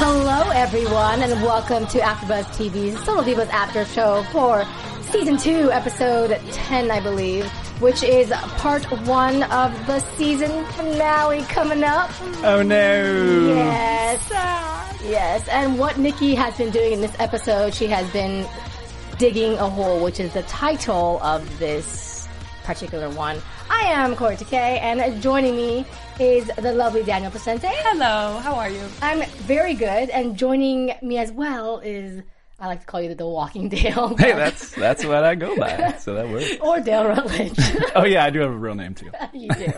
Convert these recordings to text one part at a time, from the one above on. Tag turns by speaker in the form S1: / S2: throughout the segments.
S1: Hello, everyone, and welcome to AfterBuzz TV's Total Divas After Show for season two, episode ten, I believe, which is part one of the season finale coming up.
S2: Oh no!
S1: Yes, yes. And what Nikki has been doing in this episode, she has been digging a hole, which is the title of this particular one. I am Kaori Takee, and joining me is the lovely Danielle Pascente.
S3: Hello, how are you?
S1: I'm very good, and joining me as well is I like to call you the Walking Dale.
S2: Hey, that's that's what I go by, so that works.
S1: or Dale Rutledge.
S2: Oh yeah, I do have a real name too.
S1: you do.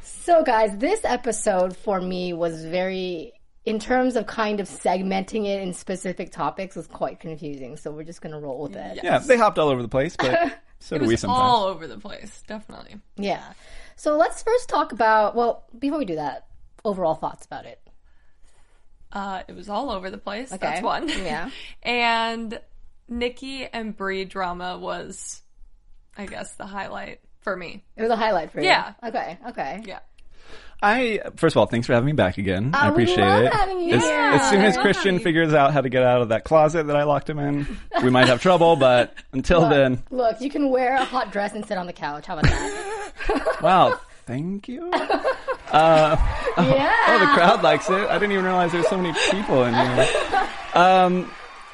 S1: so, guys, this episode for me was very, in terms of kind of segmenting it in specific topics, was quite confusing. So we're just gonna roll with it.
S2: Yeah, they hopped all over the place, but so
S3: It
S2: do
S3: was
S2: we sometimes.
S3: all over the place, definitely.
S1: Yeah. So let's first talk about. Well, before we do that, overall thoughts about it.
S3: Uh, it was all over the place.
S1: Okay.
S3: That's one.
S1: Yeah.
S3: and Nikki and Brie drama was, I guess, the highlight for me.
S1: It was a highlight for you.
S3: Yeah.
S1: Okay. Okay.
S3: Yeah.
S2: I first of all, thanks for having me back again. I
S1: Oh, we
S2: appreciate
S1: love
S2: it.
S1: having you
S2: as, as soon as Christian figures out how to get out of that closet that I locked him in, we might have trouble. But until then,
S1: Look, you can wear a hot dress and sit on the couch. How about that?
S2: wow, thank you.
S1: yeah.
S2: Oh, the crowd likes it. I didn't even realize there's so many people in here. Um,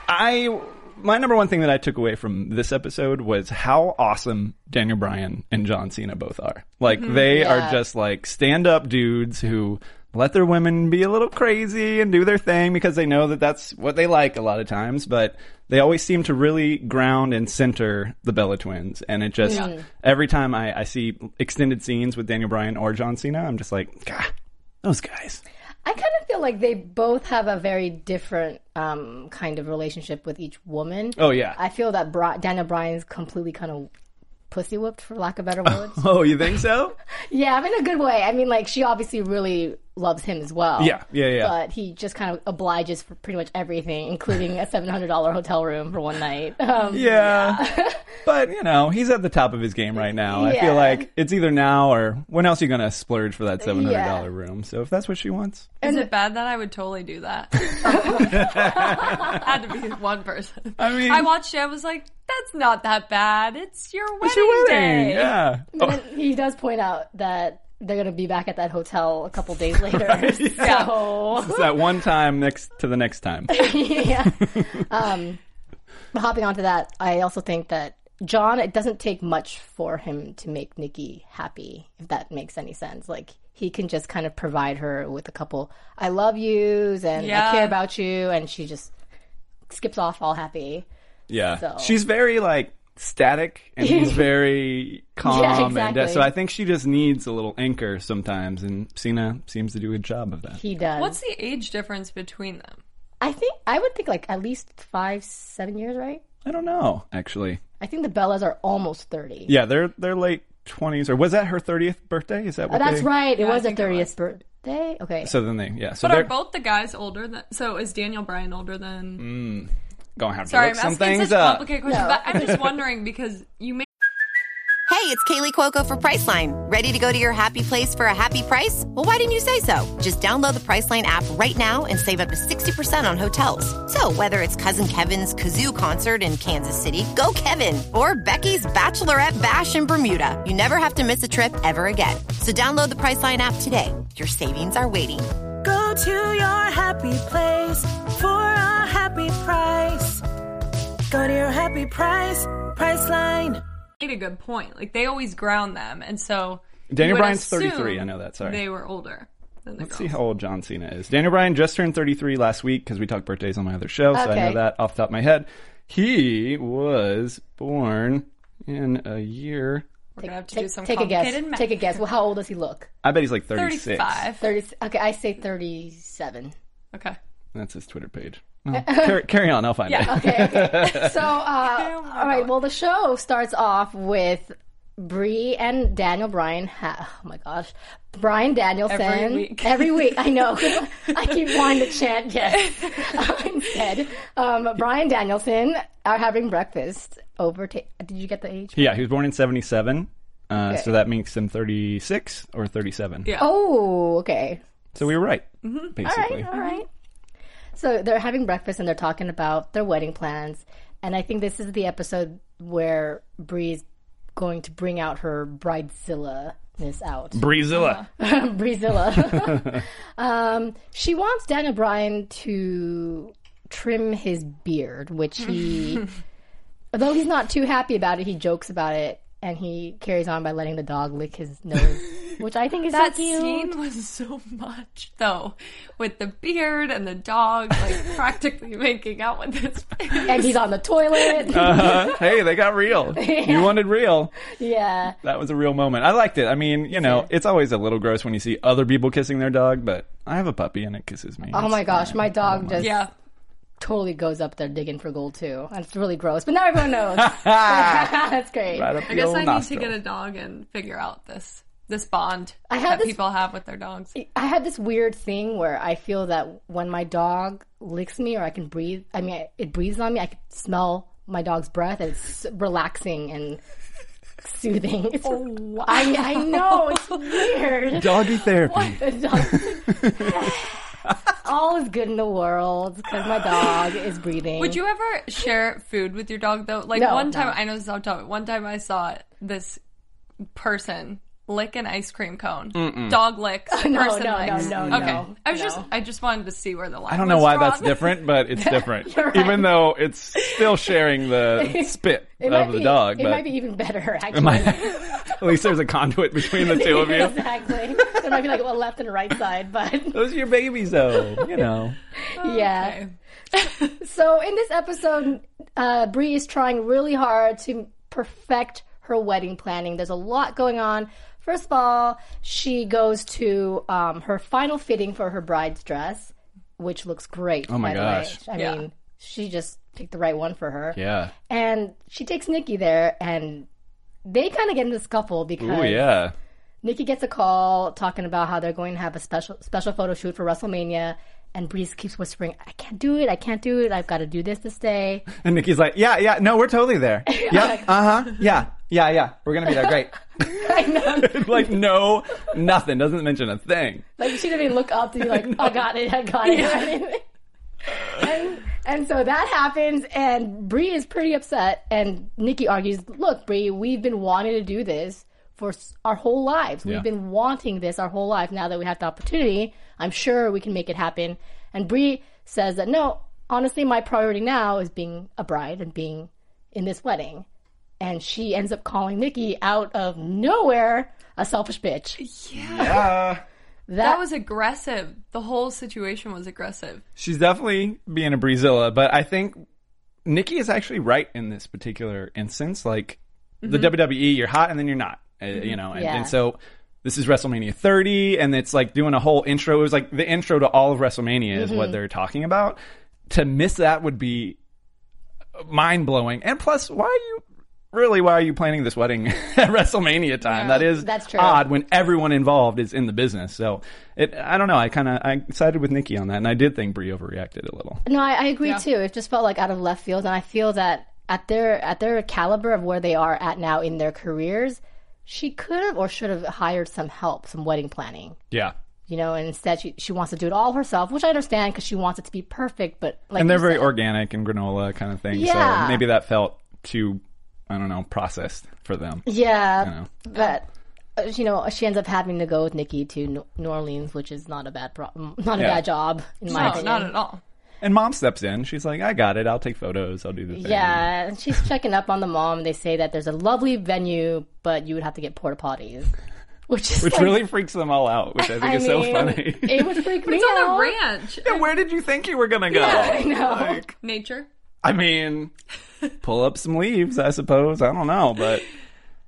S2: I my number one thing that I took away from this episode was how awesome Daniel Bryan and John Cena both are. Like mm-hmm. they
S1: Yeah.
S2: are just like stand up dudes who let their women be a little crazy and do their thing because they know that that's what they like a lot of times, but they always seem to really ground and center the Bella twins. And it just, every time I, I see extended scenes with Daniel Bryan or John Cena, I'm just like, God, those guys.
S1: I kind of feel like they both have a very different um, kind of relationship with each woman.
S2: Oh, yeah.
S1: I feel that Bri- Daniel Bryan's completely kind of pussy whipped, for lack of better words.
S2: Oh, you think so?
S1: yeah, I mean a good way. I mean, like she obviously really loves him as well.
S2: Yeah, yeah, yeah.
S1: But he just kind of obliges for pretty much everything, including a seven hundred dollar hotel room for one night. Um,
S2: Yeah. but, you know, he's at the top of his game right now. I feel like it's either now or when else are you going to splurge for that $700
S1: Yeah.
S2: room? So if that's what she wants.
S3: Is it bad that I would totally do that? Had to be one person.
S2: I mean-
S3: I watched it. I was like, "That's not that bad. It's your wedding,
S2: It's your wedding.
S3: day."
S2: Yeah. Oh,
S1: he does point out that they're going to be back at that hotel a couple days later. So
S2: it's that one time next to the next time.
S1: yeah. Um, hopping onto that, I also think that John, it doesn't take much for him to make Nikki happy, if that makes any sense. Like he can just kind of provide her with a couple "I love yous" and
S3: Yeah.
S1: "I care about you," and she just skips off all happy.
S2: Yeah.
S1: So-
S2: She's very like static and he's very calm.
S1: Yeah,
S2: and, uh, so I think she just needs a little anchor sometimes. And Cena seems to do a good job of that.
S1: He does.
S3: What's the age difference between them?
S1: I think I would think like at least five, seven years, right?
S2: I don't know, actually.
S1: I think the Bellas are almost thirty.
S2: Yeah, they're they're late twenties, or was that her thirtieth birthday? Is that
S1: Oh, that's
S2: they-
S1: right. It
S3: Yeah,
S1: was a
S3: think it
S1: thirtieth birthday. Okay.
S2: So then they, yeah. So
S3: But
S2: they're
S3: are both the guys older than? So is Daniel Bryan older than?
S2: Gonna have to
S3: Sorry,
S2: look
S3: I'm
S2: some
S3: asking
S2: things
S3: such
S2: up.
S3: complicated questions. But I'm just wondering because you may.
S4: Hey, it's Kaley Cuoco for Priceline. Ready to go to your happy place for a happy price? Well, why didn't you say so? Just download the Priceline app right now and save up to 60% on hotels. So, whether it's Cousin Kevin's Kazoo concert in Kansas City, go Kevin, or Becky's Bachelorette Bash in Bermuda, you never have to miss a trip ever again. So, download the Priceline app today. Your savings are waiting.
S5: Go to your happy place for a happy price. Go to your happy price, Priceline.
S3: made a good point. Like they always ground them, and so you
S2: Daniel Bryan's 33, I know that, sorry.
S3: they were older than the
S2: Let's
S3: girls.
S2: see how old John Cena is. Daniel Bryan just turned 33 last week because we talked birthdays on my other show, so I know that off the top of my head. He was born in a year.
S3: We're gonna have to
S1: Take,
S3: do some
S1: take a guess.
S3: math.
S1: Take a guess. Well, how old does he look?
S2: I bet he's like 36.
S3: Thirty-five.
S1: 30. Okay, I say 37.
S3: Okay.
S2: That's his Twitter page. Well, carry, carry on, I'll find
S3: Yeah.
S2: it.
S1: Okay, okay. so, uh, all right. Well, the show starts off with Brie and Daniel Bryan. Ha- oh my gosh, Bryan Danielson.
S3: Every week.
S1: Every week, I know. I keep wanting to chant yes. Instead, um, Bryan Danielson are having breakfast over. Ta- Did you get the age?
S2: Yeah, he was born in 77. Uh,
S1: Okay.
S2: So that makes him 36 or 37.
S3: Yeah.
S1: Oh, okay.
S2: So we were right,
S1: All right,
S2: basically.
S1: all right. So they're having breakfast and they're talking about their wedding plans. And I think this is the episode where Brie's going to bring out her bridezilla ness out.
S2: Breezilla.
S1: Breezilla. um, she wants Daniel Bryan to trim his beard, which he, although he's not too happy about it, he jokes about it and he carries on by letting the dog lick his nose, which I think is
S3: That
S1: so cute.
S3: scene was so much though, with the beard and the dog like practically making out with his face.
S1: and he's on the toilet.
S2: Uh, hey, they got real. You wanted real.
S1: yeah.
S2: That was a real moment. I liked it. I mean, you know, it's always a little gross when you see other people kissing their dog, but I have a puppy and it kisses me.
S1: Oh
S2: It's
S1: my gosh,
S2: fine.
S1: my dog just
S3: Yeah.
S1: Totally goes up there digging for gold too. And it's really gross, but now everyone knows. That's great.
S2: Right up
S3: I guess
S2: old
S3: I need to get a dog and figure out this this bond
S1: I have
S3: that
S1: this-
S3: people have with their dogs.
S1: I have this weird thing where I feel that when my dog licks me or I can breathe, I mean, it breathes on me, I can smell my dog's breath and it's relaxing and soothing. It's,
S3: Oh,
S1: I, I know, it's weird.
S2: Doggy therapy.
S1: The dog- All is good in the world because my dog is breathing.
S3: Would you ever share food with your dog though? Like
S1: No,
S3: one time,
S1: no.
S3: I know this is off topic. One time I saw this person lick an ice cream cone. Dog licks.
S1: No,
S3: person
S1: no,
S3: licks.
S1: no, no,
S3: Okay,
S1: no,
S3: I was
S1: no.
S3: just, I just wanted to see where the line.
S2: I don't know why
S3: drawn.
S2: that's different, but it's different.
S1: You're right.
S2: Even though it's still sharing the spit
S1: It might
S2: of the
S1: be-
S2: dog,
S1: It
S2: but
S1: might be even better, actually.
S2: might- at least there's a conduit between the two of you.
S1: exactly. There might be like a left and a right side, but
S2: Those are your babies, though. You know.
S1: yeah.
S3: Okay.
S1: So in this episode, uh, Brie is trying really hard to perfect her wedding planning. There's a lot going on. First of all, she goes to um, her final fitting for her bride's dress, which looks great.
S2: Oh my
S1: by the way.
S2: gosh.
S1: I
S3: Yeah.
S1: mean, she just picked the right one for her.
S2: Yeah.
S1: And she takes Nikki there, and they kind of get in a scuffle because
S2: Oh yeah.
S1: Nikki gets a call talking about how they're going to have a special special photo shoot for WrestleMania, and Breeze keeps whispering, "I can't do it. I can't do it. I've got to do this this day."
S2: And Nikki's like, yeah, yeah, no, we're totally there. yeah, uh huh, yeah, yeah, yeah, we're gonna be there. Great.
S1: I know.
S2: like, no, nothing. Doesn't mention a thing.
S1: Like she didn't even look up to be like, "I got it. I got it." and and so that happens, and Brie is pretty upset, and Nikki argues, "Look, Brie, we've been wanting to do this." For our whole lives,
S2: Yeah.
S1: we've been wanting this our whole life. Now that we have the opportunity, I'm sure we can make it happen. And Brie says that no, honestly, my priority now is being a bride and being in this wedding. And she ends up calling Nikki out of nowhere a selfish bitch.
S2: Yeah.
S3: That was aggressive. The whole situation was aggressive.
S2: She's definitely being a Breezilla, but I think Nikki is actually right in this particular instance. Like the mm-hmm. WWE, you're hot and then you're not, uh, you know, and,
S1: Yeah.
S2: and so this is WrestleMania 30, and it's like doing a whole intro. It was like the intro to all of WrestleMania is what they're talking about. To miss that would be mind blowing. And plus, why are you really? Why are you planning this wedding at WrestleMania time? that is
S1: that's true.
S2: odd when everyone involved is in the business. So it, I don't know. I kind of I sided with Nikki on that, and I did think Brie overreacted a little.
S1: No, I, I agree too. It just felt like out of left field, and I feel that at their at their caliber of where they are at now in their careers, she could have or should have hired some help, some wedding planning.
S2: Yeah.
S1: You know, and instead she she wants to do it all herself, which I understand because she wants it to be perfect. But like,
S2: and they're very
S1: said-
S2: organic and granola kind of thing.
S1: Yeah.
S2: So maybe that felt too, I don't know, processed for them.
S1: Yeah,
S2: You know.
S1: but uh, you know, she ends up having to go with Nikki to New New Orleans, which is not a bad pro- not a
S2: Yeah.
S1: bad job in my
S3: No,
S1: opinion.
S3: not at all.
S2: And mom steps in. She's like, I got it. I'll take photos. I'll do the thing.
S1: Yeah, and she's checking up on the mom. They say that there's a lovely venue, but you would have to get porta potties, which is
S2: Which
S1: like-
S2: really freaks them all out, which I think
S1: I
S2: is so funny.
S1: It would freak me
S3: It's on a ranch.
S2: Yeah, where did you think you were gonna go?
S1: Yeah, I know.
S2: Like,
S3: Nature.
S2: I mean, pull up some leaves, I suppose. I don't know, but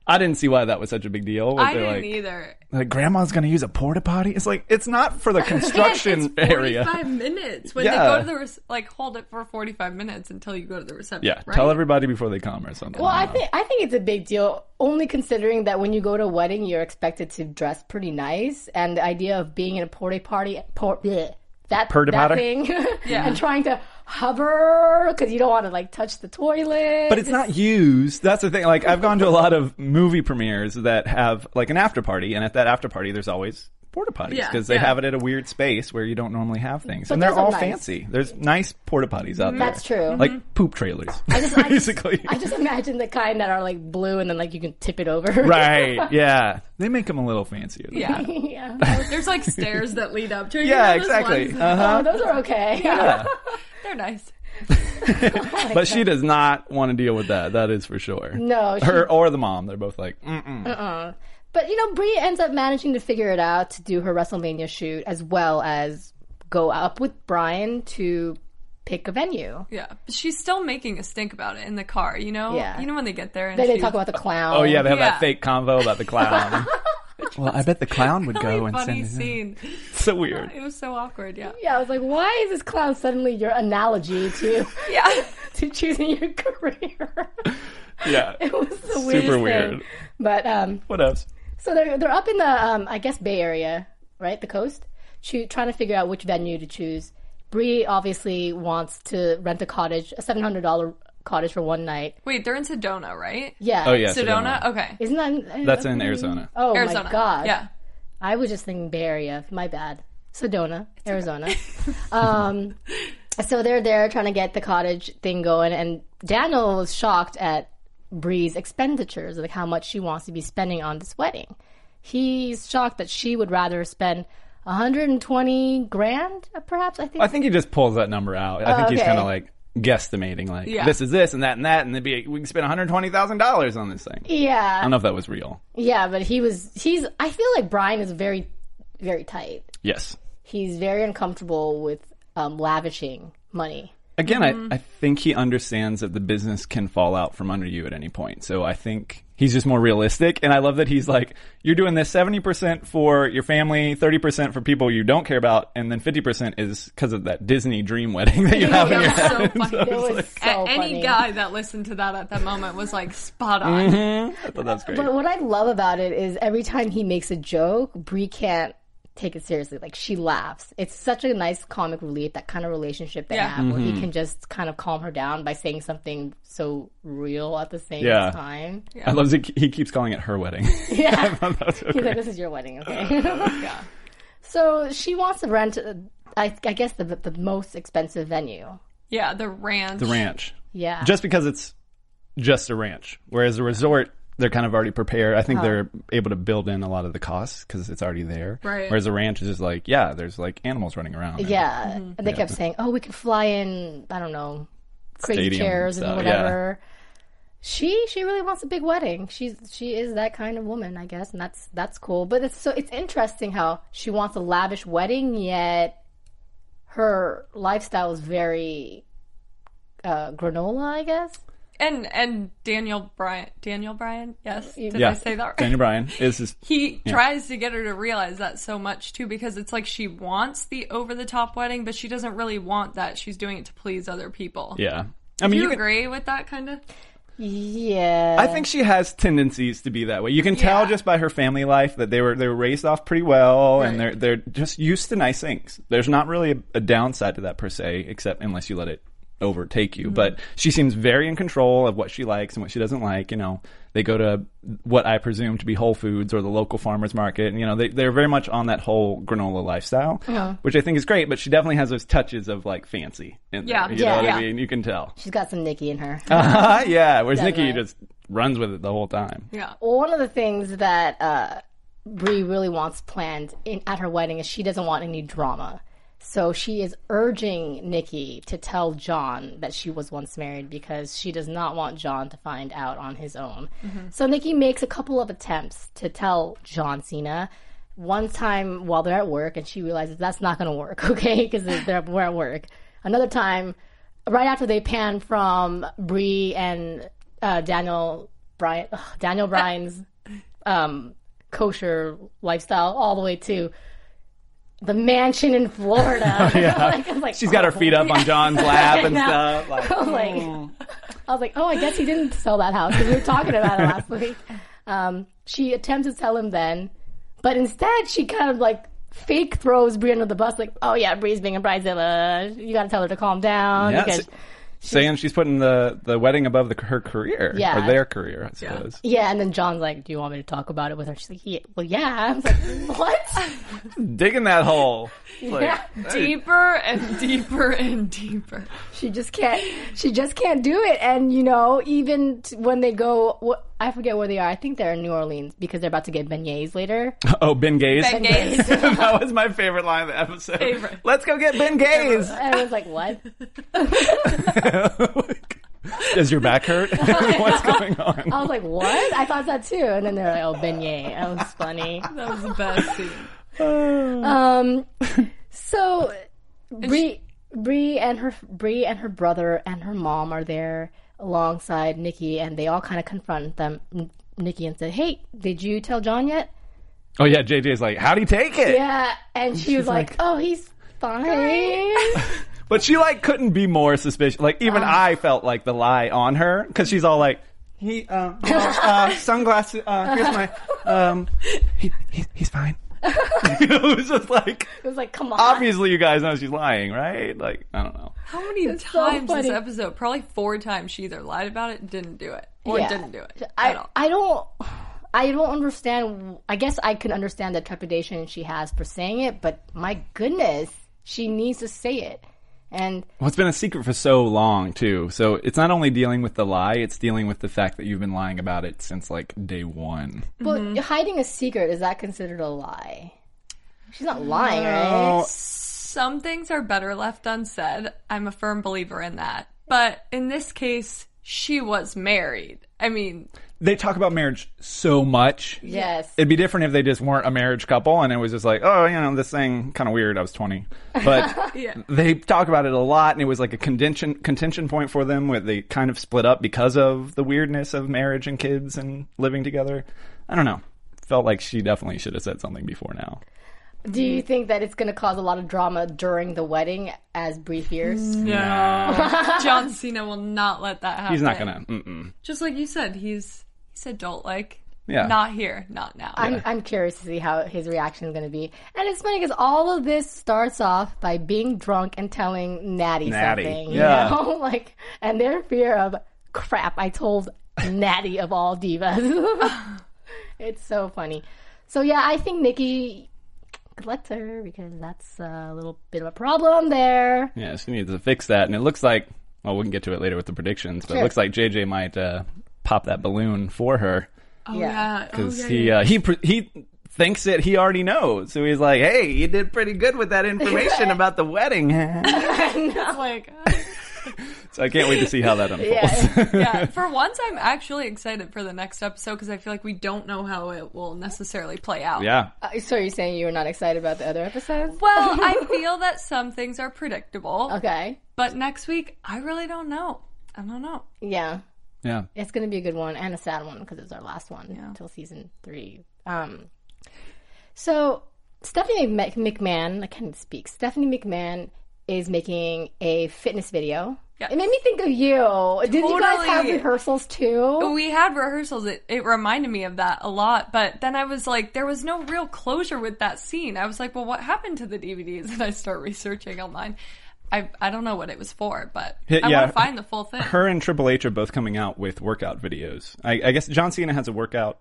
S2: I didn't see why that was such a big deal. Was
S3: I didn't
S2: like,
S3: either.
S2: like grandma's gonna use a porta potty? It's like it's not for the construction area.
S3: Forty-five minutes when
S2: Yeah.
S3: they go to the rec- like hold it for forty-five minutes until you go to the reception.
S2: Yeah,
S3: right?
S2: tell everybody before they come or something.
S1: Well, I think I think it's a big deal, only considering that when you go to a wedding, you're expected to dress pretty nice, and the idea of being in a porta party, por- bleh, that
S2: Porta
S1: that
S2: potty?
S1: thing,
S3: Yeah.
S1: and trying to hover because you don't want to like touch the toilet.
S2: But it's not used. That's the thing. Like I've gone to a lot of movie premieres that have like an after party, and at that after party, there's always porta potties
S3: Yeah,
S2: because they
S3: yeah.
S2: have it at a weird space where you don't normally have things,
S1: But
S2: and they're all
S1: nice.
S2: fancy. There's nice porta potties out there.
S1: That's true.
S2: Like poop trailers,
S1: I just, I just-
S2: basically.
S1: I just imagine the kind that are like blue and then like you can tip it over.
S2: right? Yeah, they make them a little fancier. than
S3: Yeah.
S2: that.
S1: yeah.
S3: There's like stairs that lead up to it. You
S2: Yeah,
S3: know those
S2: exactly. Uh-huh.
S1: Oh, those are okay. Yeah.
S3: They're nice.
S2: But she does not want to deal with that. That is for sure.
S1: No, she-
S2: her or the mom. They're both like, Mm-mm.
S1: But you know, Brie ends up managing to figure it out to do her WrestleMania shoot as well as go up with Brian to pick a venue.
S3: Yeah, but she's still making a stink about it in the car. You know.
S1: Yeah.
S3: You know when they get there and
S1: Then they
S3: she
S1: talk about the clown.
S2: oh yeah, they have
S3: Yeah.
S2: that fake convo about the clown. well, I bet the clown would
S3: Really
S2: go and
S3: funny
S2: send.
S3: scene.
S2: So weird.
S3: It was so awkward. Yeah.
S1: Yeah, I was like, why is this clown suddenly your analogy to
S3: Yeah.
S1: to choosing your career?
S2: Yeah.
S1: it was the
S2: Super weird.
S1: thing. But um,
S2: What else?
S1: So they're they're up in the um, I guess Bay Area, right? The coast, choo- trying to figure out which venue to choose. Brie obviously wants to rent a cottage, a seven hundred dollar cottage for one night.
S3: Wait, they're in Sedona, right?
S1: Yeah.
S2: Oh yeah,
S3: Sedona.
S2: Sedona.
S3: Okay.
S1: Isn't that
S2: That's in Arizona.
S1: Oh
S3: Arizona.
S1: my god.
S3: Yeah.
S1: I was just thinking Bay Area. My bad. Sedona, Arizona. um, so they're there trying to get the cottage thing going, and Daniel was shocked at Brie's expenditures, like how much she wants to be spending on this wedding. He's shocked that she would rather spend 120 grand, perhaps. I think.
S2: I think he just pulls that number out. I think he's
S1: okay.
S2: kind of like guesstimating, like
S3: Yeah.
S2: this is this and that and that, and it'd be we can spend one hundred twenty thousand dollars on this thing.
S1: Yeah.
S2: I don't know if that was real.
S1: yeah, but he was. He's. I feel like Brian is very, very tight.
S2: Yes.
S1: He's very uncomfortable with um, lavishing money.
S2: Again,
S1: Mm-hmm.
S2: I, I think he understands that the business can fall out from under you at any point. So I think he's just more realistic. And I love that he's like, you're doing this 70% for your family, 30% for people you don't care about, and then 50% is because of that Disney dream wedding that you have in your
S3: That was so
S2: head.
S3: funny.
S2: So
S1: It
S2: it's
S1: was
S2: like-
S1: so
S3: A- any
S1: funny.
S3: guy that listened to that at that moment was like spot on.
S2: I thought that's great.
S1: But what I love about it is every time he makes a joke, Brie can't take it seriously. Like she laughs. It's such a nice comic relief, that kind of relationship they
S3: Yeah.
S1: have where
S2: Mm-hmm.
S1: he can just kind of calm her down by saying something so real at the same
S2: Yeah.
S1: time.
S2: I love that he keeps calling it her wedding.
S1: Yeah.
S2: That's so
S1: He's like, this is your wedding, okay? So she wants to rent, uh, I, I guess, the, the most expensive venue.
S3: Yeah, the ranch.
S2: the ranch.
S1: Yeah.
S2: Just because it's just a ranch. Whereas a resort, they're kind of already prepared. I think they're able to build in a lot of the costs because it's already there.
S3: Right.
S2: Whereas a ranch is just like, yeah, there's like animals running around. and
S1: Yeah, and they kept saying, "Oh, we could fly in. I don't know, crazy
S2: Stadium
S1: chairs and
S2: stuff,
S1: whatever." She she really wants a big wedding. She's she is that kind of woman, I guess, and that's that's cool. But it's so it's interesting how she wants a lavish wedding, yet her lifestyle is very uh, granola, I guess.
S3: And and Daniel Bryan. Daniel Bryan. Yes. Did
S2: Yeah.
S3: I say that right?
S2: Daniel Bryan is his.
S3: he tries to get her to realize that so much too because it's like she wants the over the top wedding but she doesn't really want that she's doing it to please other people
S2: Yeah. I
S3: do
S2: mean,
S3: you,
S2: you can,
S3: agree with that kind of
S1: Yeah,
S2: I think she has tendencies to be that way. You can tell
S3: Yeah.
S2: just by her family life that they were they were raised off pretty well, and they're they're just used to nice things. There's not really a, a downside to that per se, except unless you let it overtake you. But she seems very in control of what she likes and what she doesn't like. You know, They go to what I presume to be Whole Foods or the local farmers market. And, you know, they, they're very much on that whole granola lifestyle,
S1: Uh-huh.
S2: which I think is great. But she definitely has those touches of like fancy in
S3: Yeah.
S2: there. You
S1: Yeah.
S2: know what
S1: Yeah.
S2: I mean? You can tell.
S1: She's got some Nikki in her.
S2: yeah. Whereas Nikki just runs with it the whole time.
S3: Yeah.
S1: Well, one of the things that uh, Brie really wants planned in, at her wedding is she doesn't want any drama. So she is urging Nikki to tell John that she was once married because she does not want John to find out on his own. So Nikki makes a couple of attempts to tell John Cena. One time while they're at work, and she realizes that's not going to work, okay? Because they're we're at work. Another time, right after they pan from Brie and uh, Daniel Bryan, Daniel Bryan's um, kosher lifestyle all the way to the mansion in Florida. Like, I was like,
S2: She's got her feet up on John's lap and stuff. Like,
S1: I was like, I was like, oh, I guess he didn't sell that house because we were talking about it last week. Um, she attempts to tell him then, but instead she kind of like fake throws Brie under the bus, like, oh yeah, Brie's being a bridezilla. You got to tell her to calm down
S2: Yeah,
S1: because.
S2: S- saying she's putting the, the wedding above the, her career
S1: Yeah.
S2: or their career, I suppose.
S1: Yeah, and then John's like, "Do you want me to talk about it with her?" She's like, yeah, "Well, yeah." I was like, "What?"
S2: Digging that hole. Like,
S1: Yeah.
S3: Deeper and deeper and deeper.
S1: She just can't. She just can't do it. And you know, even t- when they go, what, I forget where they are. I think they're in New Orleans because they're about to get beignets later.
S2: Oh, Ben Gaze.
S3: Ben Gaze.
S2: that was my favorite line of the episode.
S3: Favorite.
S2: Let's go get Ben Gaze.
S1: I was like, "What?"
S2: Does your back hurt? What's going on?
S1: I was like, "What?" I thought that too. And then they're like, "Oh, beignet." That was funny.
S3: That was the best scene.
S1: Um, so Brie, Brie and her Brie and her brother and her mom are there alongside Nikki, and they all kind of confront them, Nikki, and said, "Hey, did you tell John yet?"
S2: Oh yeah, JJ's like, how'd he take it?
S1: Yeah, and she was like,
S2: like,
S1: "Oh, he's fine."
S2: But she like couldn't be more suspicious. Like even
S1: Uh.
S2: I felt like the lie on her because she's all like, he uh, well, uh sunglasses. Uh, here's my um, he, he he's fine. you know, it was just like
S1: It was like, "Come on."
S2: obviously you guys know she's lying, right? Like I don't know.
S3: How many
S1: It's so
S3: times this episode? Probably four times she either lied about it, didn't do it, or
S1: Yeah.
S3: didn't do it at
S1: I,
S3: all.
S1: I don't I don't understand I guess I can understand the trepidation she has for saying it, but my goodness, she needs to say it. And
S2: Well, it's been a secret for so long too. So it's not only dealing with the lie; it's dealing with the fact that you've been lying about it since like day one.
S1: but
S3: Mm-hmm.
S1: hiding a secret is that considered a lie? She's not lying, right?
S3: Some things are better left unsaid. I'm a firm believer in that. But in this case, she was married. I mean,
S2: They talk about marriage so much.
S1: Yes.
S2: It'd be different if they just weren't a marriage couple and it was just like, oh, you know, this thing kind of weird. I was 20. But
S3: Yeah.
S2: they talk about it a lot and it was like a contention contention point for them where they kind of split up because of the weirdness of marriage and kids and living together. I don't know. Felt like she definitely should have said something before now.
S1: Do you mm. think that it's going to cause a lot of drama during the wedding as Brie fears? Mm.
S3: no. John Cena will not let that happen.
S2: He's not gonna. Mm-mm.
S3: Just like you said, he's he's adult like.
S2: Yeah.
S3: Not here, not now.
S1: I'm, I'm curious to see how his reaction is going to be. And it's funny because all of this starts off by being drunk and telling Natty,
S2: Natty,
S1: something. You know? like, and their fear of crap, I told Natty of all divas. it's so funny. So, yeah, I think Nikki collects her because that's a little bit of a problem there.
S2: Yeah, she needs to fix that. And it looks like, well, we can get to it later with the predictions, but
S1: Sure.
S2: it looks like JJ might uh, pop that balloon for her.
S3: oh,
S1: yeah.
S3: yeah. Oh,
S2: because
S3: yeah,
S2: he
S3: yeah.
S2: uh, he pr- he thinks that he already knows. So he's like, "Hey, you did pretty good with that information about the wedding."
S3: It's like, uh,
S2: so I can't wait to see how that unfolds.
S3: yeah. For once, I'm actually excited for the next episode because I feel like we don't know how it will necessarily play out.
S2: yeah.
S1: Uh, so, you're saying you were not excited about the other episodes?
S3: Well, I feel that some things are predictable,
S1: Okay.
S3: but next week I really don't know. I don't know.
S1: Yeah.
S2: Yeah.
S1: It's going to be a good one and a sad one because it's our last one until season three. Um, so Stephanie McMahon, I can't speak. Stephanie McMahon is making a fitness video.
S3: Yeah.
S1: It made me think of you. Did you guys have rehearsals too?
S3: We had rehearsals. It, it reminded me of that a lot, but then I was like, there was no real closure with that scene. I was like, well, what happened to the DVDs? And I start researching online. I I don't know what it was for, but I
S2: yeah.
S3: want to find the full thing.
S2: Her and Triple H are both coming out with workout videos. I, I guess John Cena has a workout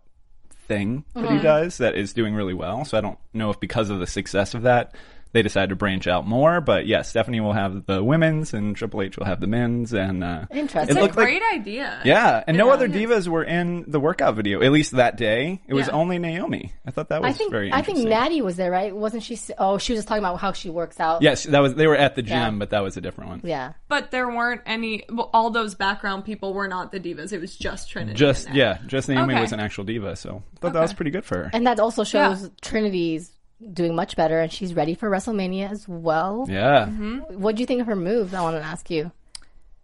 S2: thing that
S3: Mm-hmm.
S2: he does that is doing really well. So I don't know if because of the success of that, they decided to branch out more. But yes, Stephanie will have the women's and Triple H will have the men's. And uh,
S1: Interesting.
S3: it's a
S2: looked like
S3: great idea.
S2: yeah, and no
S3: Yeah.
S2: other divas were in the workout video. At least that day, it was
S3: Yeah.
S2: only Naomi. I thought that was
S1: I think
S2: very
S1: I think Natty was there, right? Wasn't she? Oh, she was just talking about how she works out.
S2: Yes, that was they were at the gym,
S1: Yeah.
S2: but that was a different one.
S1: Yeah.
S3: But there weren't any. Well, all those background people were not the divas. It was just Trinity.
S2: Just yeah, just Naomi
S3: Okay.
S2: was an actual diva, so I thought that was pretty good for her.
S1: And that also shows
S3: Yeah.
S1: Trinity's doing much better, and she's ready for WrestleMania as well.
S2: yeah,
S3: Mm-hmm.
S1: What do you think of her moves? I want to ask you.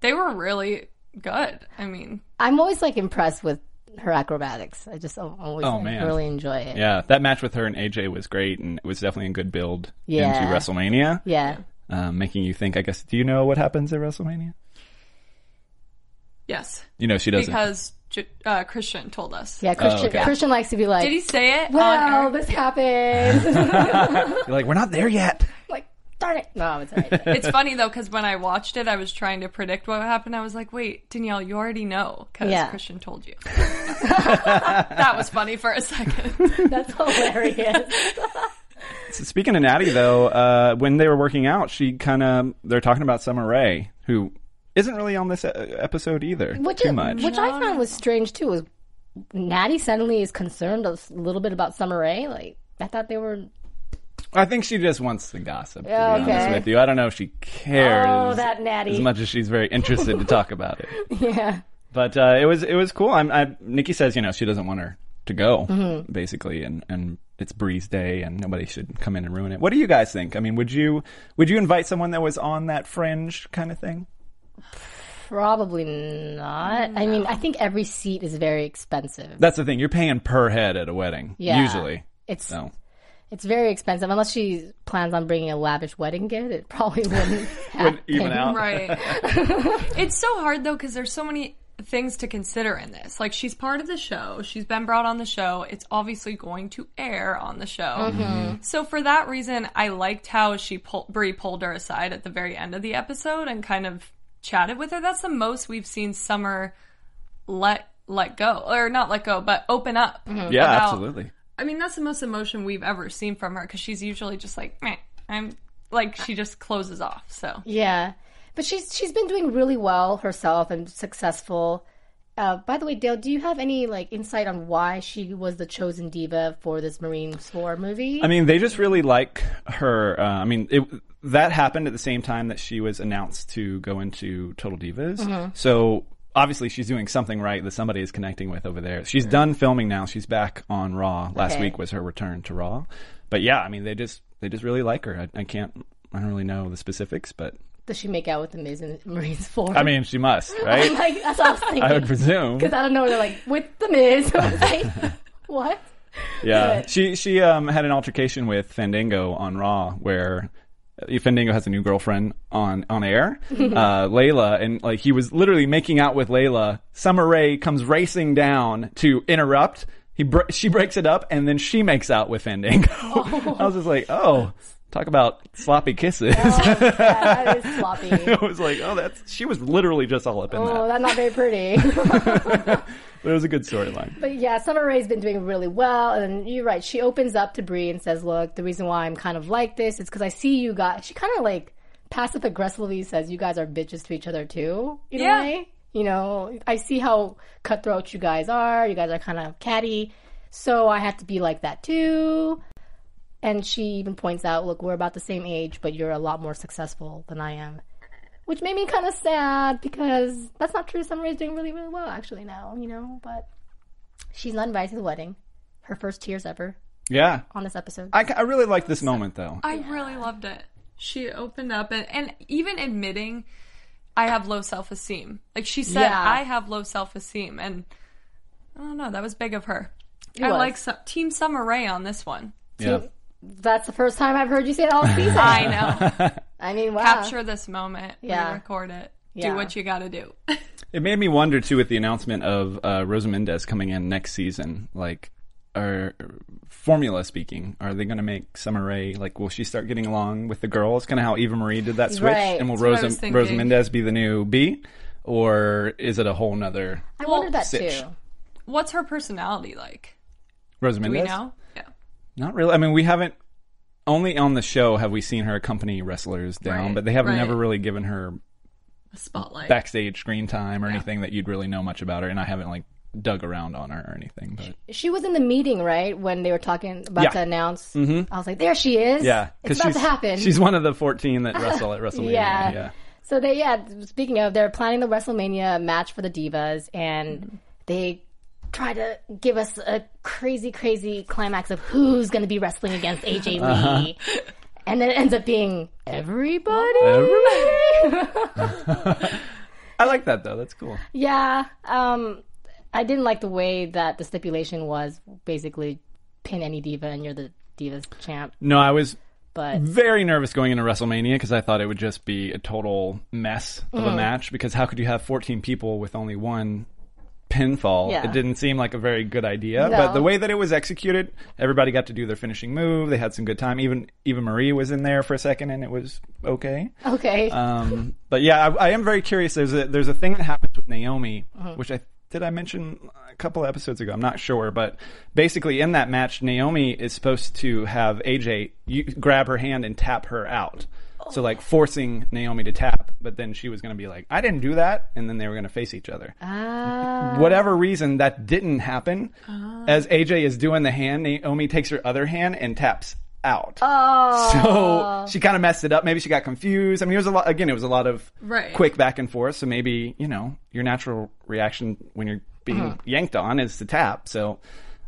S3: They were really good. I mean,
S1: I'm always like impressed with her acrobatics. I just always
S2: Oh,
S1: like,
S2: man.
S1: really enjoy it.
S2: yeah, that match with her and AJ was great, and it was definitely a good build
S1: Yeah.
S2: into WrestleMania,
S1: Yeah.
S2: um, making you think. I guess. Do you know what happens at WrestleMania?
S3: yes,
S2: You know, she doesn't.
S3: because J- uh, Christian told us.
S1: Yeah, Christian,
S2: Oh, okay.
S1: Christian likes to be like,
S3: Did he say it? on
S1: well,
S3: air?
S1: this happened.
S2: You're like, we're not there yet.
S1: like, darn it. No, it's all right.
S3: It's funny though because when I watched it, I was trying to predict what happened. I was like, "Wait, Danielle, you already know because
S1: Yeah.
S3: Christian told you." that was funny for a second.
S1: That's hilarious.
S2: Speaking of Natty, though, uh, when they were working out, she kind of they're talking about Summer Rae, who isn't really on this uh, episode either.
S1: Which,
S2: too much.
S1: which I found was strange too. Was Natty suddenly is concerned a little bit about Summer Rae? Like, I thought they were.
S2: I think she just wants the gossip. To
S1: Yeah,
S2: be honest
S1: okay.
S2: with you, I don't know if she cares
S1: Oh, that Natty.
S2: as much as she's very interested to talk about it.
S1: Yeah.
S2: But uh, it was it was cool. I'm, I, Nikki says you know she doesn't want her to go
S1: Mm-hmm.
S2: basically, and and it's Brie's day, and nobody should come in and ruin it. What do you guys think? I mean, would you would you invite someone that was on that fringe kind of thing?
S1: Probably not. I mean, I think every seat is very expensive.
S2: That's the thing. You're paying per head at a wedding
S1: Yeah.
S2: usually.
S1: It's
S2: So
S1: it's very expensive unless she plans on bringing a lavish wedding gift. It probably wouldn't
S2: would
S1: happen.
S2: even out.
S3: right. it's so hard though because there's so many things to consider in this. Like she's part of the show. She's been brought on the show. It's obviously going to air on the show.
S1: Mm-hmm.
S3: So for that reason, I liked how she pull, Brie pulled her aside at the very end of the episode and kind of chatted with her. That's the most we've seen Summer let let go or not let go, but open up.
S1: Mm-hmm.
S2: Yeah,
S3: about-
S2: absolutely.
S3: I mean, that's the most emotion we've ever seen from her because she's usually just like, Meh, I'm like she just closes off. So
S1: Yeah, but she's she's been doing really well herself and successful. Uh, by the way, Dale, do you have any like insight on why she was the chosen diva for this Marines Four movie?
S2: I mean, they just really like her. Uh, I mean, it, that happened at the same time that she was announced to go into Total Divas.
S1: Mm-hmm.
S2: So obviously, she's doing something right that somebody is connecting with over there. She's done filming now. She's back on Raw. Last
S1: Okay.
S2: week was her return to Raw. But yeah, I mean, they just they just really like her. I, I can't. I don't really know the specifics, but
S1: Does she make out with the Miz in Marines Four?
S2: I mean, she must,
S1: I'm
S2: right?
S1: like that's what I was thinking.
S2: I would presume.
S1: Because I don't know, what they're like with the Miz. Like, what?
S2: Yeah,
S1: But-
S2: she she um had an altercation with Fandango on Raw where Fandango has a new girlfriend on on air, uh, Layla, and like he was literally making out with Layla. Summer Rae comes racing down to interrupt. He br- she breaks it up, and then she makes out with Fandango. I was just like, oh, talk about sloppy kisses.
S1: Yeah, that is sloppy.
S2: I was like, oh, that's she was literally just all up in
S1: Oh,
S2: that.
S1: that's not very pretty.
S2: But it was a good storyline.
S1: But yeah, Summer Rae's been doing really well, and you're right. She opens up to Brie and says, "Look, the reason why I'm kind of like this is because I see you guys." She kind of like passive aggressively says, "You guys are bitches to each other too." In
S3: Yeah.
S1: a way, you know, I see how cutthroat you guys are. You guys are kind of catty, so I have to be like that too. And she even points out, "Look, we're about the same age, but you're a lot more successful than I am." Which made me kind of sad because that's not true. Summer Rae's doing really, really well actually now, you know. But she's not invited to the wedding. Her first tears ever
S2: Yeah,
S1: on this episode.
S2: I, I really like this moment though.
S3: I really loved it. She opened up and, and even admitting I have low self esteem. Like she said,
S1: Yeah.
S3: I have low self esteem, and I don't know. That was big of her. I
S1: was.
S3: like su- Team Summer Rae on this one.
S2: Yeah.
S1: That's the first time I've heard you say that all season.
S3: I know.
S1: I mean, wow.
S3: Capture this moment.
S1: Yeah.
S3: Record it.
S1: Yeah.
S3: Do what you got to do.
S2: It made me wonder too with the announcement of uh, Rosa Mendes coming in next season. Like, or formula speaking, are they going to make Summer Rae like? Will she start getting along with the girls? Kind of how Eva Marie did that switch,
S1: Right.
S2: and will
S3: That's what
S2: Rosa. Rosa Mendes be the new B, or is it a whole nother
S1: I wondered that
S2: Sitch.
S1: too.
S3: What's her personality like?
S2: Rosa
S3: Do
S2: Mendez?
S3: we know? Yeah.
S2: Not really. I mean, we haven't. Only on the show have we seen her accompany wrestlers down,
S3: Right,
S2: but they have
S3: right.
S2: never really given her
S3: A spotlight.
S2: backstage screen time or anything that you'd really know much about her. And I haven't like dug around on her or anything. But
S1: She was in the meeting, right, when they were talking about
S2: Yeah.
S1: to announce. Mm-hmm. I was like, there she is.
S2: yeah,
S1: it's about to happen.
S2: she's one of the fourteen that wrestle at WrestleMania.
S1: Yeah.
S2: yeah.
S1: So they, yeah. Speaking of, they're planning the WrestleMania match for the divas, and
S2: Mm-hmm.
S1: they try to give us a crazy, crazy climax of who's going to be wrestling against AJ
S2: Uh-huh.
S1: Lee, and then it ends up being everybody.
S2: I like that though. That's cool.
S1: Yeah. Um, I didn't like the way that the stipulation was basically pin any diva and you're the divas champ.
S2: No, I was
S1: But
S2: very nervous going into WrestleMania because I thought it would just be a total mess of
S1: Mm.
S2: a match. Because how could you have 14 people with only one pinfall?
S1: Yeah.
S2: It didn't seem like a very good idea.
S1: No.
S2: But the way that it was executed, everybody got to do their finishing move. They had some good time. Even Eva Marie was in there for a second, and it was okay.
S1: okay.
S2: Um, but yeah, I, I am very curious. There's a there's a thing that happens with Naomi,
S1: Uh-huh.
S2: which I did I mention a couple episodes ago. I'm not sure, but basically in that match, Naomi is supposed to have AJ grab her hand and tap her out. So like forcing Naomi to tap, but then she was going to be like, "I didn't do that," and then they were going to face each other.
S1: Ah.
S2: Whatever reason that didn't happen, as AJ is doing the hand, Naomi takes her other hand and taps out.
S1: Oh.
S2: So she kind of messed it up. Maybe she got confused. I mean, it was a lot. Again, it was a lot of
S3: Right.
S2: quick back and forth. So maybe you know your natural reaction when you're being
S1: Uh-huh.
S2: yanked on is to tap. So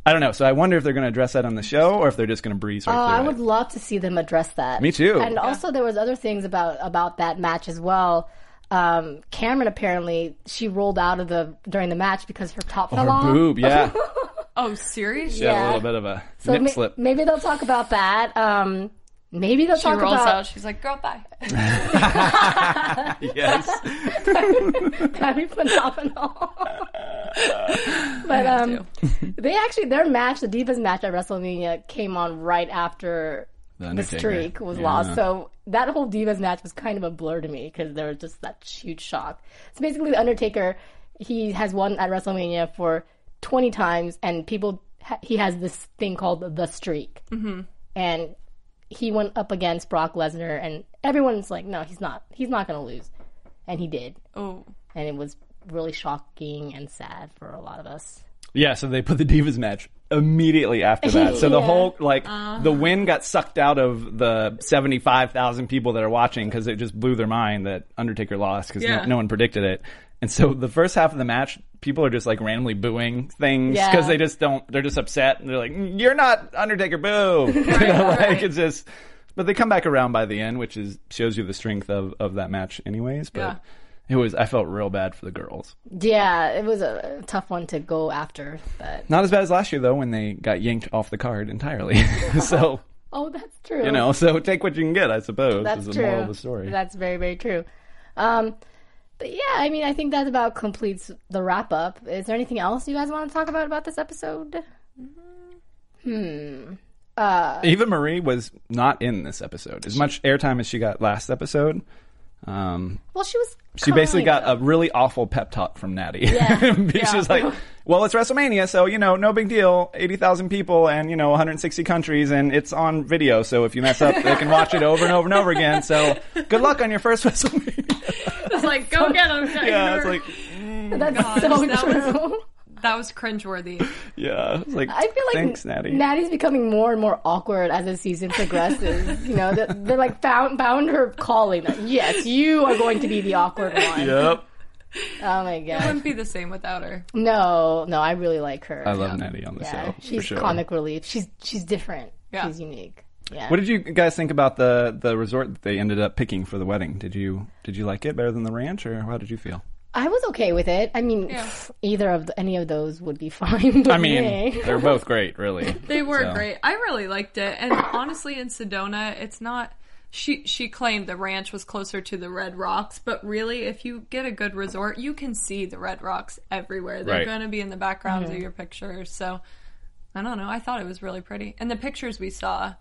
S2: I don't know. So I wonder if they're going to address that on the show or if they're just going to breeze right
S1: Oh,
S2: through
S1: I
S2: it.
S1: would love to see them address that.
S2: Me too.
S1: And also, there was other things about about that match as well. Um, Cameron apparently she rolled out of the during the match because her top fell
S2: Her
S1: off.
S2: boob, yeah,
S3: Oh, serious?
S2: yeah, a little bit of a
S1: So
S2: nip
S1: ma-
S2: slip.
S1: maybe they'll talk about that. Um, maybe they'll
S3: She
S1: talk
S3: rolls
S1: about
S3: out. She's like, "Girl, bye."
S2: yes,
S1: That'd be phenomenal. but um, they actually their match, the Divas match at WrestleMania, came on right after
S2: The
S1: the streak was
S2: Yeah.
S1: lost. So that whole Divas match was kind of a blur to me because there was just that huge shock. So basically, the Undertaker he has won at WrestleMania for 20 times, and people he has this thing called the streak, mm-hmm. and he went up against Brock Lesnar, and everyone's like, no, he's not. He's not going to lose, and he did
S3: Oh,
S1: and it was really shocking and sad for a lot of us.
S2: Yeah, so they put the Divas match immediately after that. So the
S1: Yeah.
S2: whole like uh. the wind got sucked out of the seventy five thousand people that are watching because it just blew their mind that Undertaker lost because
S3: Yeah.
S2: no, no one predicted it. And so the first half of the match, people are just like randomly booing things
S1: Yeah.
S2: because they just don't. They're just upset and they're like, "You're not Undertaker, boo!" You know, like
S3: right.
S2: it's just. But they come back around by the end, which is shows you the strength of of that match, anyways. But
S3: Yeah.
S2: it was. I felt real bad for the girls.
S1: Yeah, it was a tough one to go after, but
S2: Not as bad as last year though, when they got yanked off the card entirely. so
S1: oh, that's true.
S2: you know, so take what you can get, I suppose.
S1: that's
S2: is
S1: true.
S2: moral of the story.
S1: That's very very true. Um, but yeah, I mean, I think that about completes the wrap up. Is there anything else you guys want to talk about about this episode? Hmm.
S2: Eva Marie was not in this episode. As much airtime as she got last episode. Um,
S1: Well, she was.
S2: she basically got a really awful pep talk from Natty.
S1: Yeah.
S2: she was like, "Well, it's WrestleMania, so you know, no big deal. Eighty thousand people, and you know, 160 countries, and it's on video. So if you mess up, they can watch it over and over and over again. So good luck on your first WrestleMania."
S3: It's like, go get him.
S2: yeah, it's like, mm.
S1: That's
S3: Gosh,
S1: so
S3: that
S1: true.
S3: was- That was cringeworthy.
S2: yeah, it's like,
S1: I feel like
S2: thanks, Natty.
S1: Natty's becoming more and more awkward as the season progresses. you know, they're, they're like found found her calling. That, yes, you are going to be the awkward one.
S2: yep.
S1: Oh my god!
S3: It wouldn't be the same without her.
S1: No, no, I really like her.
S2: I love Natty on the
S1: yeah,
S2: show.
S1: she's
S2: for sure.
S1: comic relief. She's she's different.
S3: Yeah.
S1: She's unique. Yeah.
S2: What did you guys think about the the resort that they ended up picking for the wedding? Did you did you like it better than the ranch, or how did you feel?
S1: I was okay with it. I mean,
S3: Yeah.
S1: either of the, any of those would be fine.
S2: I mean,
S1: me.
S2: they're both great, really.
S3: They were
S2: So.
S3: great. I really liked it. And honestly, in Sedona, it's not. She she claimed the ranch was closer to the Red Rocks, but really, if you get a good resort, you can see the Red Rocks everywhere. They're
S2: Right.
S3: going to be in the backgrounds of mm-hmm. your pictures. So I don't know. I thought it was really pretty. And the pictures we saw,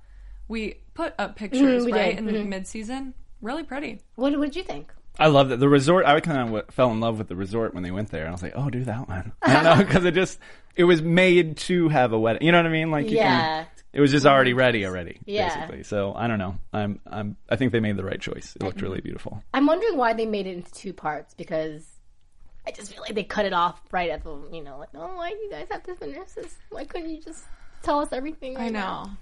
S3: we put up pictures
S1: Mhm, we
S3: right
S1: did.
S3: in
S1: Mhm.
S3: mid-season. Really pretty.
S1: What What did you think?
S2: I love that the resort. I kind of w- fell in love with the resort when they went there. I was like, oh, do that one. I don't know because it just it was made to have a wedding. You know what I mean? Like, you
S1: Yeah.
S2: can, it was just already ready already.
S1: Yeah.
S2: basically. So I don't know. I'm I'm I think they made the right choice. It looked really beautiful.
S1: I'm wondering why they made it into two parts because I just feel like they cut it off right at the you know like oh why do you guys have to finish this? Why couldn't you just tell us everything?
S3: I know.
S1: now?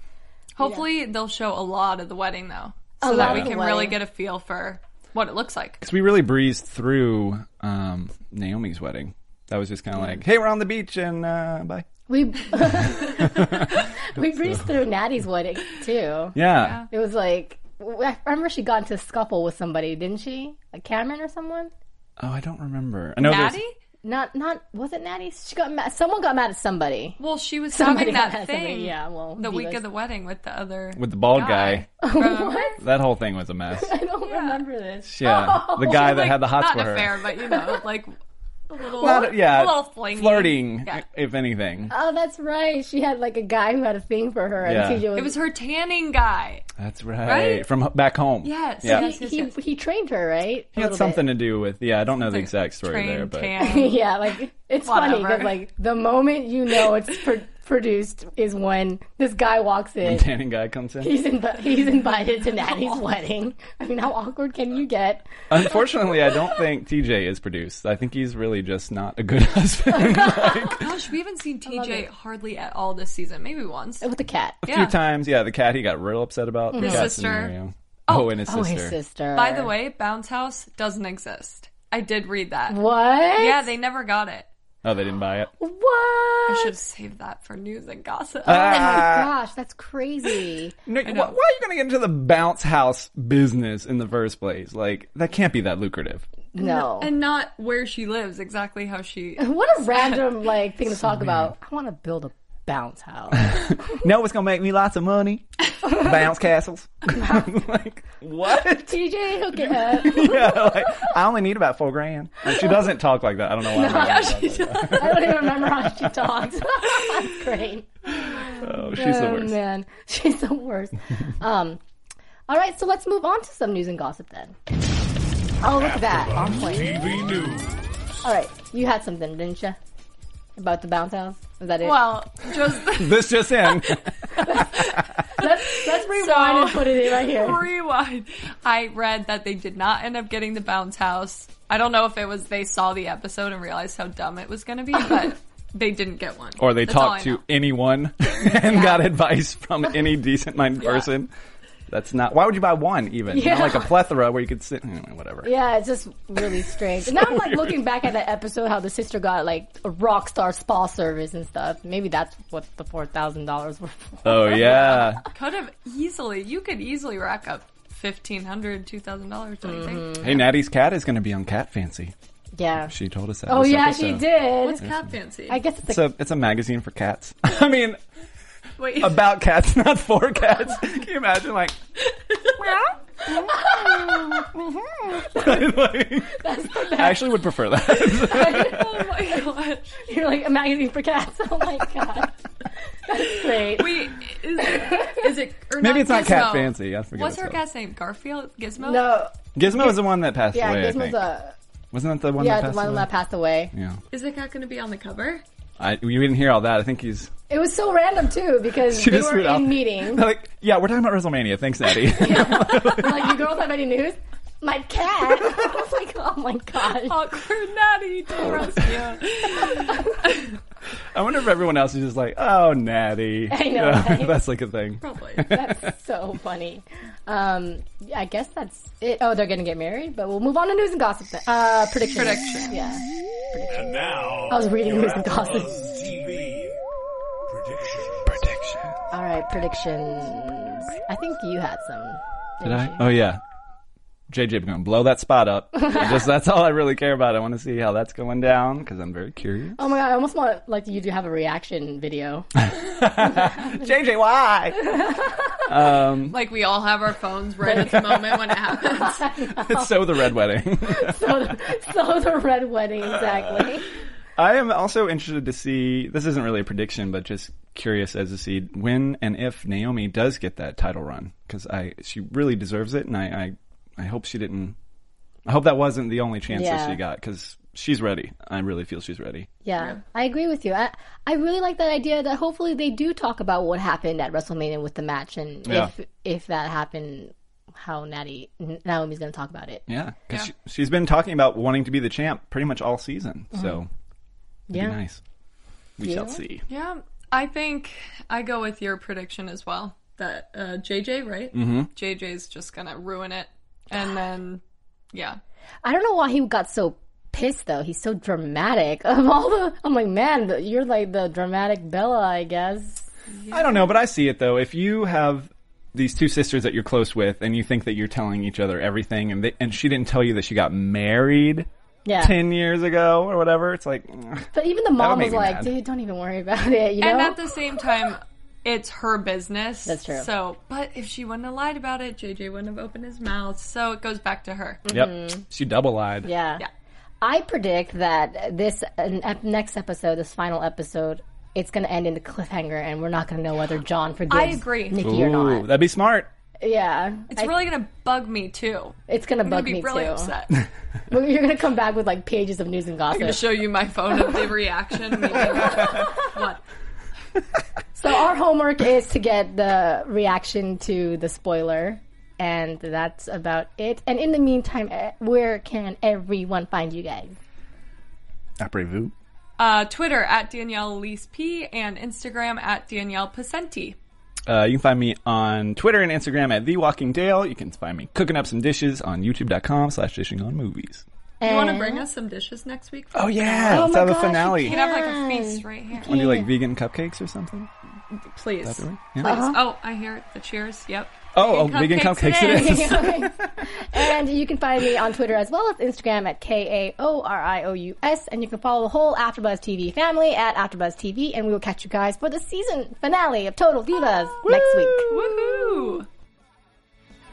S3: Hopefully they'll show a lot of the wedding though,
S1: A
S3: so
S1: lot
S3: that we
S1: of the
S3: can really
S1: wedding.
S3: get a feel for what it looks like.
S2: Because we really breezed through um, Naomi's wedding. That was just kind of like, hey, we're on the beach and uh, bye.
S1: We we breezed through Natty's wedding too.
S2: Yeah.
S1: It was like I remember she got into a scuffle with somebody, didn't she? Like Cameron or someone?
S2: Oh, I don't remember. I know there's-
S3: Natty?
S1: Not not was it Natty? She got mad. Someone got mad at somebody.
S3: Well, she was
S1: Somebody
S3: having that
S1: mad somebody,
S3: thing.
S1: yeah, well,
S3: the week
S1: divas.
S3: of the wedding with the other
S2: with the bald guy.
S3: Oh, remember?
S2: That whole thing was a mess.
S1: I don't remember this.
S2: Yeah, the guy that
S3: Like,
S2: had the hots
S3: not
S2: for
S3: an
S2: her.
S3: affair, but you know, like a little,
S2: Well, yeah,
S3: a little flingy.
S2: flirting,
S3: Yeah.
S2: if anything.
S1: Oh, that's right. She had like a guy who had a thing for her,
S2: Yeah.
S1: and TJ was.
S3: It was her tanning guy.
S2: That's right.
S3: Right?
S2: From back home.
S3: Yes,
S2: Yeah.
S3: yes,
S1: he,
S3: yes,
S1: he,
S3: yes.
S1: he trained her, right?
S2: He had something to do with. Yeah, I don't know the
S3: Something
S2: exact story
S3: train,
S2: there, but
S1: yeah, like it's funny
S3: Whatever.
S1: because like the moment you know it's pro- produced is when this guy walks in.
S2: when tanning guy comes in.
S1: He's inv- he's invited to Natty's wedding. I mean, how awkward can you get?
S2: Unfortunately, I don't think TJ is produced. I think he's really just not a good husband. like,
S3: Gosh, we haven't seen TJ hardly at all this season. Maybe once.
S1: With the cat.
S2: a
S3: Yeah.
S2: few times, yeah, the cat he got real upset about. The
S3: His
S2: cat
S3: sister.
S2: scenario. Oh. oh, and his
S1: Oh,
S2: sister.
S1: his sister.
S3: By the way, Bounce House doesn't exist. I did read that.
S1: What?
S3: Yeah, they never got it.
S2: Oh, they didn't buy it.
S1: What?
S3: I should have saved that for news and gossip.
S1: Oh my
S2: Ah.
S1: gosh, that's crazy.
S2: No, why, why are you going to get into the bounce house business in the first place? Like, that can't be that lucrative.
S1: No.
S3: and not where she lives, exactly how she.
S1: What a random like thing to talk about. I want to build a bounce house.
S2: know what's going to make me lots of money? bounce castles. like, what?
S1: TJ, hook it up.
S2: yeah, like, I only need about four grand. And she doesn't talk like that. I don't know why. I'm
S3: Yeah,
S2: talking
S3: she
S2: like
S3: does.
S1: I don't even remember how she talks. that's great.
S2: that. Oh, she's the
S1: oh
S2: worst.
S1: man, she's the worst. um, all right, so let's move on to some news and gossip then. Oh, look at that. On point.
S6: TV news.
S1: All right, you had something, didn't you? About the bounce house? Was that it?
S3: Well, just
S2: This just in.
S1: let's, let's rewind
S3: So-
S1: and put it in right here.
S3: rewind. I read that they did not end up getting the bounce house. I don't know if it was they saw the episode and realized how dumb it was going to be, but they didn't get one.
S2: or they
S3: That's
S2: talked to anyone and got advice from any decent minded person. That's not. Why would you buy one even? Not
S1: Yeah.
S2: like a plethora where you could sit. anyway, Whatever.
S1: Yeah, it's just really strange. And now I'm like looking back at that episode, how the sister got like a rock star spa service and stuff. Maybe that's what the four thousand dollars were for.
S2: Oh yeah.
S3: Could have easily, you could easily rack up $1,500, $2,000, don't you think?
S2: Hey, Natty's cat is going to be on Cat Fancy.
S1: Yeah.
S2: She told us that.
S1: Oh
S2: this
S1: yeah, she did.
S3: What's Cat Fancy?
S1: I guess it's
S2: It's
S1: a,
S2: a it's a magazine for cats. I mean,
S3: Wait.
S2: about cats, not for cats. Can you imagine like? Like, I actually would prefer that.
S3: oh my gosh.
S1: you're like a magazine for cats. Oh my god, that's great.
S3: Wait, is it, is it or
S2: Maybe it's not Cat
S3: Gizmo?
S2: Fancy. I forget.
S3: What's
S2: what
S3: her
S2: it's
S3: cat's name? Garfield? Gizmo?
S1: No,
S2: Gizmo was the one that passed
S1: yeah,
S2: away. I
S1: Gizmo's
S2: think.
S1: a
S2: Wasn't that the one
S1: yeah,
S2: that
S1: the
S2: passed
S1: one
S2: away?
S1: that passed away.
S2: Yeah.
S3: Is the cat going to be on the cover?
S2: I, we didn't hear all that. I think he's
S1: It was so random too because
S2: She
S1: they
S2: just
S1: were
S2: threw it out.
S1: in meetings.
S2: They're like, yeah, we're talking about WrestleMania. Thanks, Natty.
S1: like, you girls have any news? My cat. I was like, oh my gosh.
S3: Awkward Natty to rescue.
S2: I wonder if everyone else is just like, oh, Natty.
S1: I know,
S2: Yeah,
S1: right?
S2: That's like a thing.
S3: Probably.
S1: That's so funny. Um, I guess that's it. Oh, they're gonna get married, but we'll move on to news and gossip. Then. Uh, predictions.
S3: Predictions.
S1: Yeah.
S6: And now,
S1: I was reading news and gossip.
S6: TV prediction.
S2: Prediction.
S1: All right, predictions. I think you had some.
S2: Did I? Oh, yeah. JJ going to blow that spot up. just That's all I really care about. I want to see how that's going down because I'm very curious.
S1: Oh my god, I almost want like you to have a reaction video.
S2: JJ, why? um,
S3: like we all have our phones right at the moment when it happens.
S2: it's so the red wedding.
S1: so, so the red wedding exactly.
S2: I am also interested to see. This isn't really a prediction, but just curious as to see when and if Naomi does get that title run because I she really deserves it, and I, I I hope she didn't. I hope that wasn't the only chance that
S1: Yeah.
S2: she got because she's ready. I really feel she's ready.
S1: Yeah, I agree with you. I I really like that idea that hopefully they do talk about what happened at WrestleMania with the match and
S2: Yeah.
S1: if if that happened, how Natty Naomi's going to talk about it.
S2: Yeah, because she, she's been talking about wanting to be the champ pretty much all season. So it'd
S1: Mm-hmm. Yeah.
S2: be nice. We shall see.
S3: Yeah, I think I go with your prediction as well. That uh, JJ, right? Mm-hmm. JJ's just gonna ruin it, and then yeah,
S1: I don't know why he got so pissed though. He's so dramatic. Of all the, I'm like, man, you're like the dramatic Bella, I guess.
S2: I don't know, but I see it though. If you have these two sisters that you're close with, and you think that you're telling each other everything, and they, and she didn't tell you that she got married
S1: Yeah.
S2: ten years ago or whatever, it's like.
S1: But even the mom was like,
S2: mad.
S1: dude, don't even worry about it. You know?
S3: and at the same time, it's her business.
S1: That's true.
S3: So, but if she wouldn't have lied about it, JJ wouldn't have opened his mouth. So it goes back to her.
S2: yep, she double lied.
S1: Mm-hmm. Yeah.
S3: Yeah.
S1: I predict that this uh, next episode, this final episode, it's going to end in the cliffhanger, and we're not going to know whether John forgives
S3: I agree.
S1: Nikki or not.
S2: that'd be smart.
S1: Yeah,
S3: It's
S1: I-
S3: really gonna bug me too.
S1: it's going to
S3: I'm gonna
S1: bug me
S3: really
S1: too.
S3: upset.
S1: You're going to come back with like pages of news and gossip.
S3: I'm gonna show you my phone of the reaction. What?
S1: So our homework is to get the reaction to the spoiler, and that's about it. And in the meantime, eh, where can everyone find you guys?
S2: Après-vous.
S3: Uh, Twitter at Danielle Elise P and Instagram at Danielle Pascente.
S2: Uh, you can find me on Twitter and Instagram at The Walking Dale. You can find me cooking up some dishes on YouTube.com slash dishing on movies.
S3: You want to bring us some dishes next week?
S2: Oh yeah,
S1: Oh
S2: let's
S1: my
S2: have a
S1: gosh, you
S2: finale.
S3: You can have like a feast right here,
S2: Want to do like vegan cupcakes or something?
S3: please.
S2: That right?
S3: Please.
S2: Yeah.
S3: Oh, I hear it. The cheers. Yep.
S2: Oh, oh,
S3: Vegan
S2: vegan
S3: cupcakes
S2: cupcakes it is.
S1: and you can find me on Twitter as well as Instagram at K A O R I O U S. And you can follow the whole AfterBuzz TV family at AfterBuzz TV. And we will catch you guys for the season finale of Total Divas next week.
S3: Woohoo!